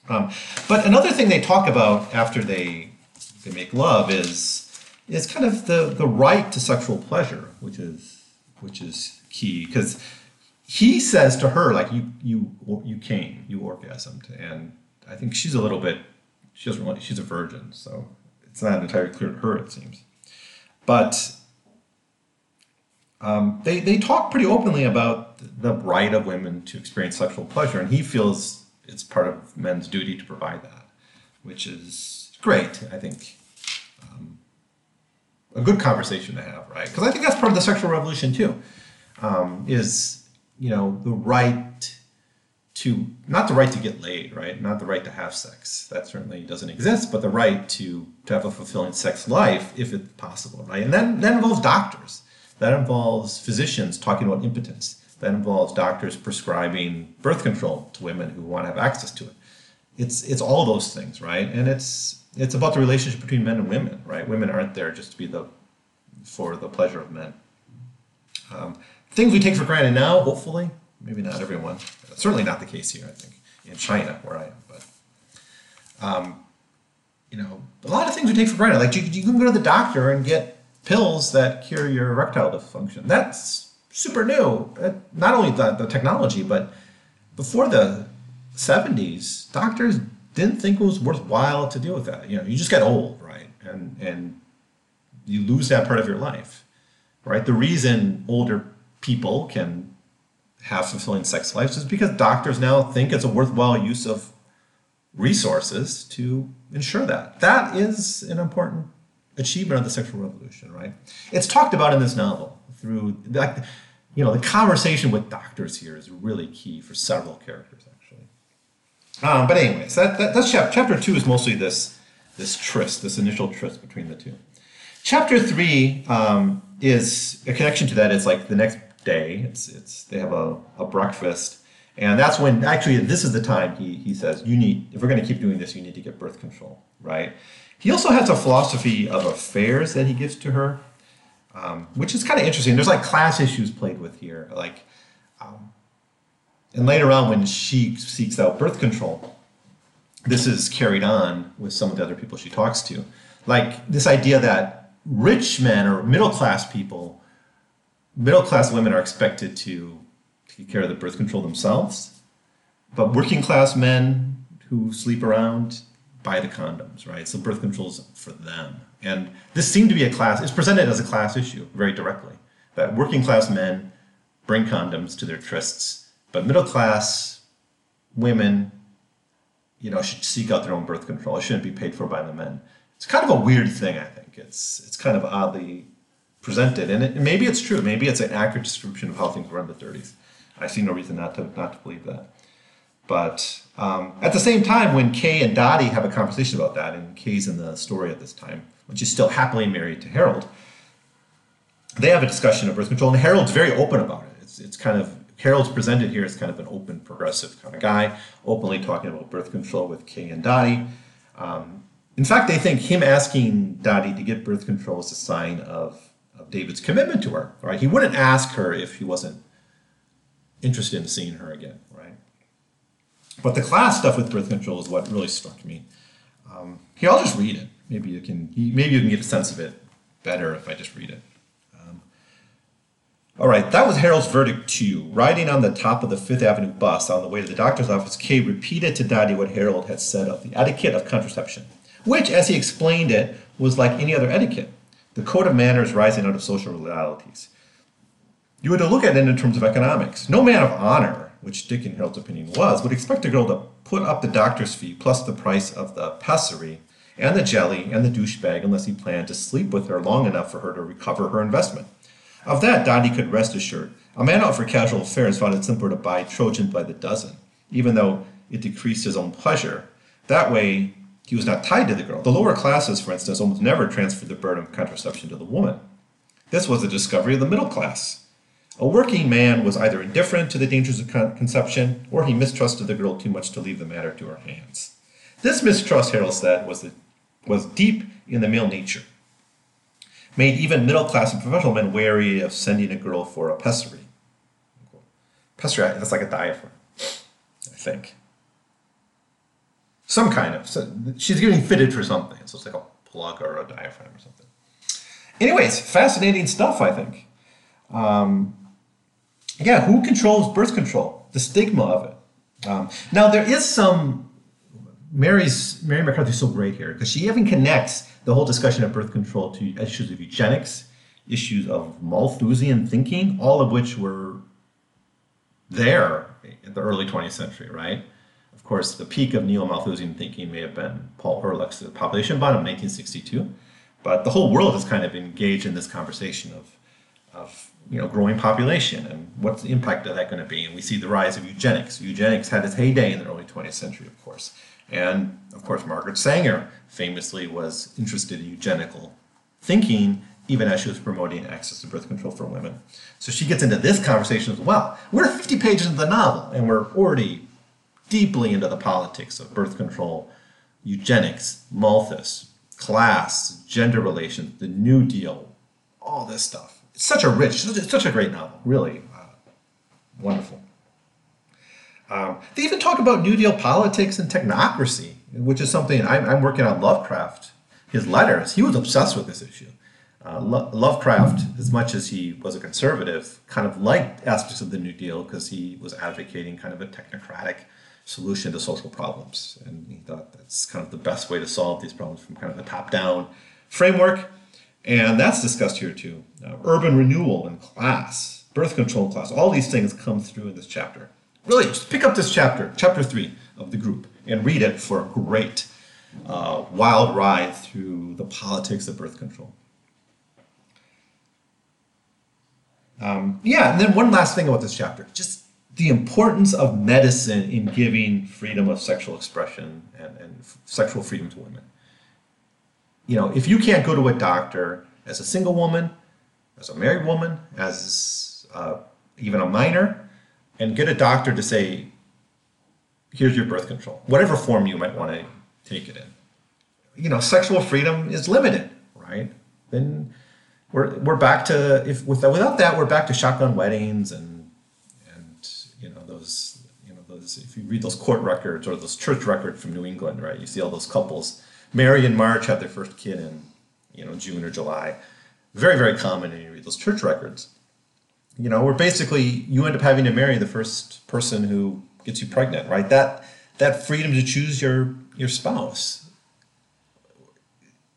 Um, but another thing they talk about after they they make love is is kind of the the right to sexual pleasure, which is which is key because he says to her like you you you came you orgasmed and I think she's a little bit she doesn't really she's a virgin so it's not entirely clear to her it seems but um, they they talk pretty openly about the right of women to experience sexual pleasure and he feels it's part of men's duty to provide that, which is great. I think um, a good conversation to have, right? Because I think that's part of the sexual revolution too. Um, is you know the right to not the right to get laid, right? Not the right to have sex. That certainly doesn't exist, but the right to to have a fulfilling sex life if it's possible, right? And that that involves doctors. That involves physicians talking about impotence that involves doctors prescribing birth control to women who want to have access to it. It's it's all those things, right? And it's it's about the relationship between men and women, right? Women aren't there just to be the for the pleasure of men. Um, things we take for granted now, hopefully, maybe not everyone. Certainly not the case here, I think, in China where I am. But um, you know, a lot of things we take for granted. Like you, you can go to the doctor and get pills that cure your erectile dysfunction. That's super new. Not only the, the technology, but before the 70s, doctors didn't think it was worthwhile to deal with that. You know, you just get old, right? And and you lose that part of your life, right? The reason older people can have fulfilling sex lives is because doctors now think it's a worthwhile use of resources to ensure that. That is an important achievement of the sexual revolution, right? It's talked about in this novel through like you know, the conversation with doctors here is really key for several characters, actually. Um, but anyways, that, that, that's chapter, chapter two is mostly this, this tryst, this initial tryst between the two. Chapter three um, is a connection to that. It's like the next day. It's it's they have a, a breakfast, and that's when actually this is the time he he says you need if we're going to keep doing this you need to get birth control right. He also has a philosophy of affairs that he gives to her um, which is kind of interesting. There's like class issues played with here, like, um, and later on when she seeks out birth control, this is carried on with some of the other people she talks to, like this idea that rich men or middle class people, middle class women are expected to take care of the birth control themselves, but working class men who sleep around buy the condoms, right? So birth control is for them. And this seemed to be a class, it's presented as a class issue very directly. That working class men bring condoms to their trysts, but middle class women, you know, should seek out their own birth control. It shouldn't be paid for by the men. It's kind of a weird thing, I think. It's it's kind of oddly presented, and it, maybe it's true. Maybe it's an accurate description of how things were in the 30s. I see no reason not to not to believe that. But um, at the same time, when Kay and Dottie have a conversation about that, and Kay's in the story at this time, when she's still happily married to Harald, they have a discussion of birth control, and Harald's very open about it. It's, it's kind of Harald's presented here as kind of an open, progressive kind of guy, openly talking about birth control with Kay and Dottie. Um, in fact, they think him asking Dottie to get birth control is a sign of, of David's commitment to her. Right? He wouldn't ask her if he wasn't interested in seeing her again. Right? But the class stuff with birth control is what really struck me. Um, here, I'll just read it. Maybe you can maybe you can get a sense of it better if I just read it. Um, all right, that was Harald's verdict too. Riding on the top of the Fifth Avenue bus on the way to the doctor's office, Kay repeated to Dottie what Harald had said of the etiquette of contraception, which, as he explained it, was like any other etiquette, the code of manners rising out of social realities. You were to look at it in terms of economics. No man of honor, which Dick in Harald's opinion was, would expect a girl to put up the doctor's fee plus the price of the pessary and the jelly and the douchebag unless he planned to sleep with her long enough for her to recover her investment. Of that, Dottie could rest assured. A man out for casual affairs found it simpler to buy Trojans by the dozen, even though it decreased his own pleasure. That way, he was not tied to the girl. The lower classes, for instance, almost never transferred the burden of contraception to the woman. This was the discovery of the middle class. A working man was either indifferent to the dangers of con- conception or he mistrusted the girl too much to leave the matter to her hands. This mistrust, Harald said, was the was deep in the male nature, made even middle class and professional men wary of sending a girl for a pessary. Pessary, that's like a diaphragm, I think. Some kind of. So she's getting fitted for something, so it's like a plug or a diaphragm or something. Anyways, fascinating stuff, I think. Um, yeah, who controls birth control? The stigma of it. Um, now, there is some Mary's Mary McCarthy's so great here because she even connects the whole discussion of birth control to issues of eugenics, issues of Malthusian thinking, all of which were there in the early 20th century, right? Course, the peak of neo-Malthusian thinking may have been Paul Ehrlich's The Population Bomb of 1962, but the whole world has kind of engaged in this conversation of, of you know, growing population and what's the impact of that going to be. And we see the rise of eugenics. Eugenics had its heyday in the early 20th century, of course. And of course, Margaret Sanger famously was interested in eugenical thinking, even as she was promoting access to birth control for women. So she gets into this conversation as well. We're 50 pages into the novel, and we're already deeply into the politics of birth control, eugenics, Malthus, class, gender relations, the New Deal, all this stuff. It's such a rich, such a great novel, really uh, wonderful. Um, they even talk about New Deal politics and technocracy, which is something I'm, I'm, working on Lovecraft. His letters, he was obsessed with this issue. Uh, Lo- Lovecraft, as much as he was a conservative, kind of liked aspects of the New Deal because he was advocating kind of a technocratic solution to social problems. And he thought that's kind of the best way to solve these problems from kind of a top down framework. And that's discussed here too. Uh, urban renewal and class, birth control class, all these things come through in this chapter really just pick up this chapter, chapter three of the group, and read it for a great uh, wild ride through the politics of birth control. Um, yeah, and then one last thing about this chapter just the importance of medicine in giving freedom of sexual expression and, and sexual freedom to women. You know, if you can't go to a doctor as a single woman, as a married woman, as uh, even a minor, and get a doctor to say, here's your birth control, whatever form you might want to take it in. You know, sexual freedom is limited, right? Then we're, we're back to if without, without that we're back to shotgun weddings and and you know those you know if you read those court records or those church records from New England, right? You see all those couples. Mary and March had their first kid in you know June or July. Very very common, and you read those church records you know, where basically you end up having to marry the first person who gets you pregnant, right? That that freedom to choose your your spouse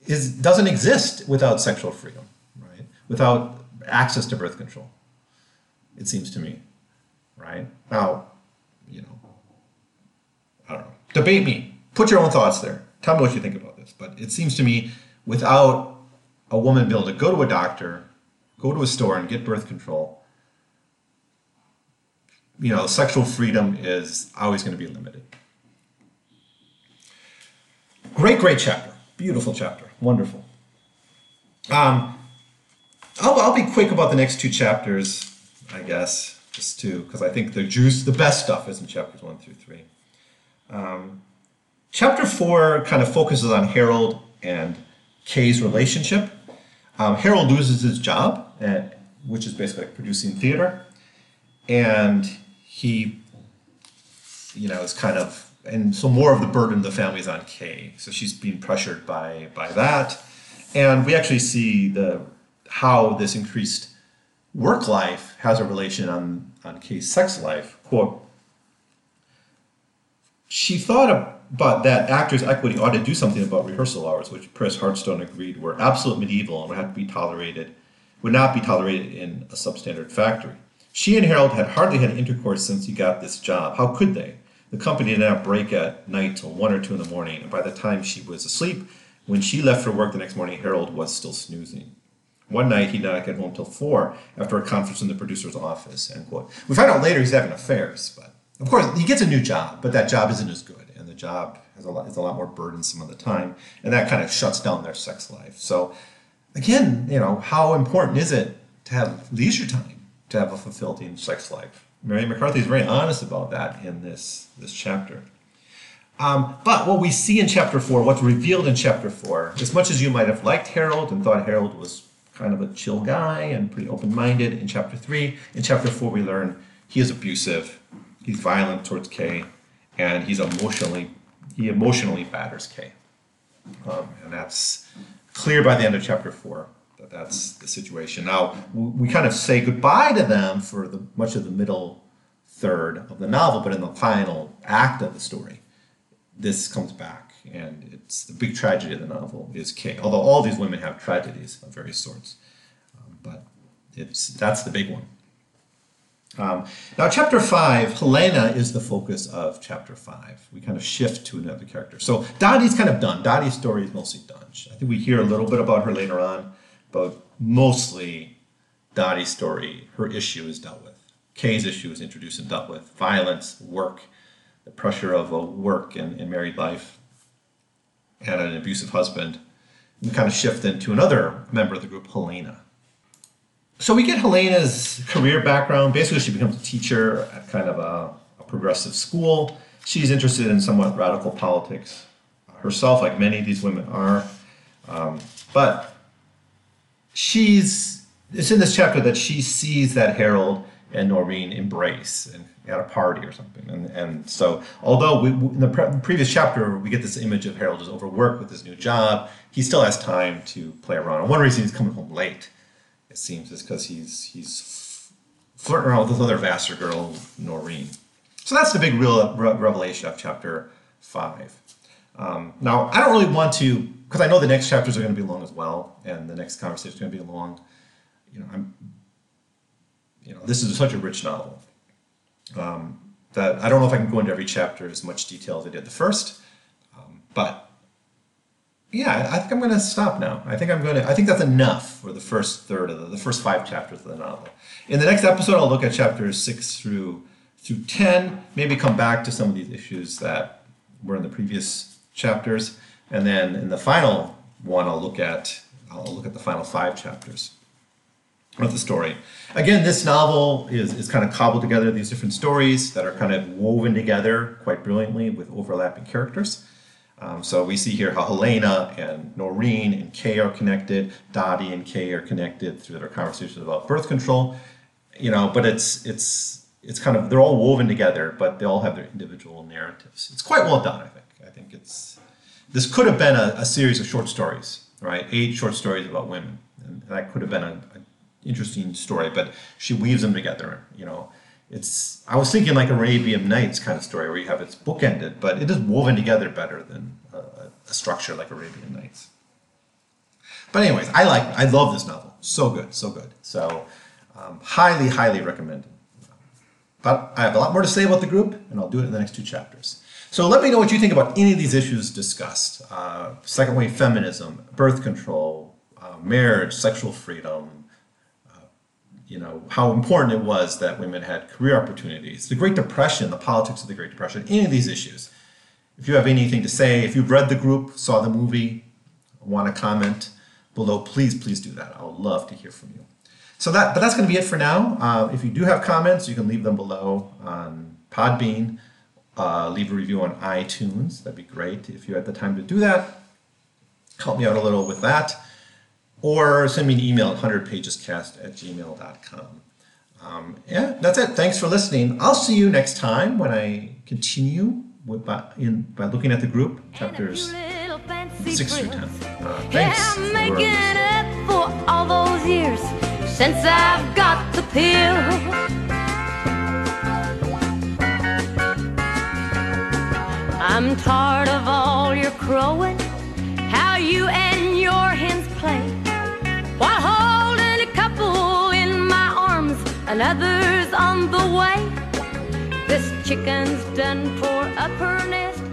is doesn't exist without sexual freedom, right? Without access to birth control. It seems to me, right? Now, you know, I don't know. Debate me. Put your own thoughts there. Tell me what you think about this. But it seems to me, without a woman being able to go to a doctor, go to a store and get birth control, you know, sexual freedom is always going to be limited. Great, great chapter. Beautiful chapter. Wonderful. Um, I'll, I'll be quick about the next two chapters, I guess, just two, because I think the juice, the best stuff is in chapters one through three. Um, chapter four kind of focuses on Harald and Kay's relationship. Um, Harald loses his job, at, which is basically producing theater, and he, you know, is kind of and so more of the burden of the family is on Kay. So she's being pressured by by that, and we actually see the how this increased work life has a relation on on Kay's sex life. Quote: She thought about that actors' equity ought to do something about rehearsal hours, which Chris Hartstone agreed were absolute medieval and would have to be tolerated, would not be tolerated in a substandard factory. She and Harald had hardly had intercourse since he got this job. How could they? The company did not break at night till one or two in the morning, and by the time she was asleep, when she left for work the next morning, Harald was still snoozing. One night he did not get home till four after a conference in the producer's office. End quote. We find out later he's having affairs, but of course he gets a new job, but that job isn't as good, and the job has a lot is a lot more burdensome of the time, and that kind of shuts down their sex life. So again, you know, how important is it to have leisure time to have a fulfilling sex life? Mary McCarthy is very honest about that in this, this chapter. Um, but what we see in chapter four, what's revealed in chapter four, as much as you might have liked Harald and thought Harald was kind of a chill guy and pretty open minded in chapter three, in chapter four, we learn he is abusive, he's violent towards Kay, and he's emotionally, he emotionally batters Kay. Um, and that's clear by the end of chapter four that that's the situation. Now we kind of say goodbye to them for the much of the middle third of the novel, but in the final act of the story, this comes back, and it's the big tragedy of the novel is Kay. Although all these women have tragedies of various sorts, um, but it's that's the big one. Um, now, chapter five, Helena is the focus of chapter five. We kind of shift to another character. So Dottie's kind of done. Dottie's story is mostly done. I think we hear a little bit about her later on but mostly Dottie's story, her issue is dealt with. Kay's issue is introduced and dealt with. Violence, work, the pressure of a work and, and married life, and an abusive husband. We kind of shift into another member of the group, Helena. So we get Helena's career background. Basically, she becomes a teacher at kind of a, a progressive school. She's interested in somewhat radical politics herself, like many of these women are. Um, but she's it's in this chapter that she sees that Harald and Norine embrace and at a party or something. And, and so, although we, in the pre- previous chapter we get this image of Harald is overworked with his new job, he still has time to play around. And one reason he's coming home late, it seems, is because he's he's flirting around with this other Vassar girl, Norine. So that's the big real re- revelation of chapter five. Um, now, I don't really want to because I know the next chapters are going to be long as well, and the next conversation is going to be long. You know, I'm, you know, this is such a rich novel um, that I don't know if I can go into every chapter as much detail as I did the first, um, but yeah, I think I'm going to stop now. I think I'm going to. I think that's enough for the first third of the, the first five chapters of the novel. In the next episode, I'll look at chapters six through through ten. Maybe come back to some of these issues that were in the previous chapters and then in the final one, I'll look at I'll look at the final five chapters of the story. Again, this novel is, is kind of cobbled together these different stories that are kind of woven together quite brilliantly with overlapping characters. Um, so we see here how Helena and Norine and Kay are connected, Dottie and Kay are connected through their conversations about birth control. You know, but it's it's it's kind of they're all woven together, but they all have their individual narratives. It's quite well done, I think. I think it's this could have been a, a, series of short stories, right? Eight short stories about women, and that could have been an interesting story. But she weaves them together. You know, it's I was thinking like Arabian Nights kind of story where you have it's bookended, but it is woven together better than a, a structure like Arabian Nights. But anyways, I like I love this novel. So good, so good. So um, highly, highly recommended. But I have a lot more to say about the group, and I'll do it in the next two chapters. So let me know what you think about any of these issues discussed. Uh, second wave feminism, birth control, uh, marriage, sexual freedom, uh, you know how important it was that women had career opportunities, the Great Depression, the politics of the Great Depression, any of these issues. If you have anything to say, if you've read the group, saw the movie, want to comment below, please, please do that. I would love to hear from you. So that, but that's going to be it for now. Uh, if you do have comments, you can leave them below on Podbean. Uh, leave a review on iTunes. That'd be great if you had the time to do that. Help me out a little with that. Or send me an email at 100pagescast at gmail.com. Um, yeah, that's it. Thanks for listening. I'll see you next time when I continue with, by, in, by looking at the group, chapters 6 through 10. Uh, thanks. Yeah, I'm making up for all those years since I've got the pill. I'm tired of all your crowing, how you and your hens play, while holding a couple in my arms and others on the way. This chicken's done for up her nest.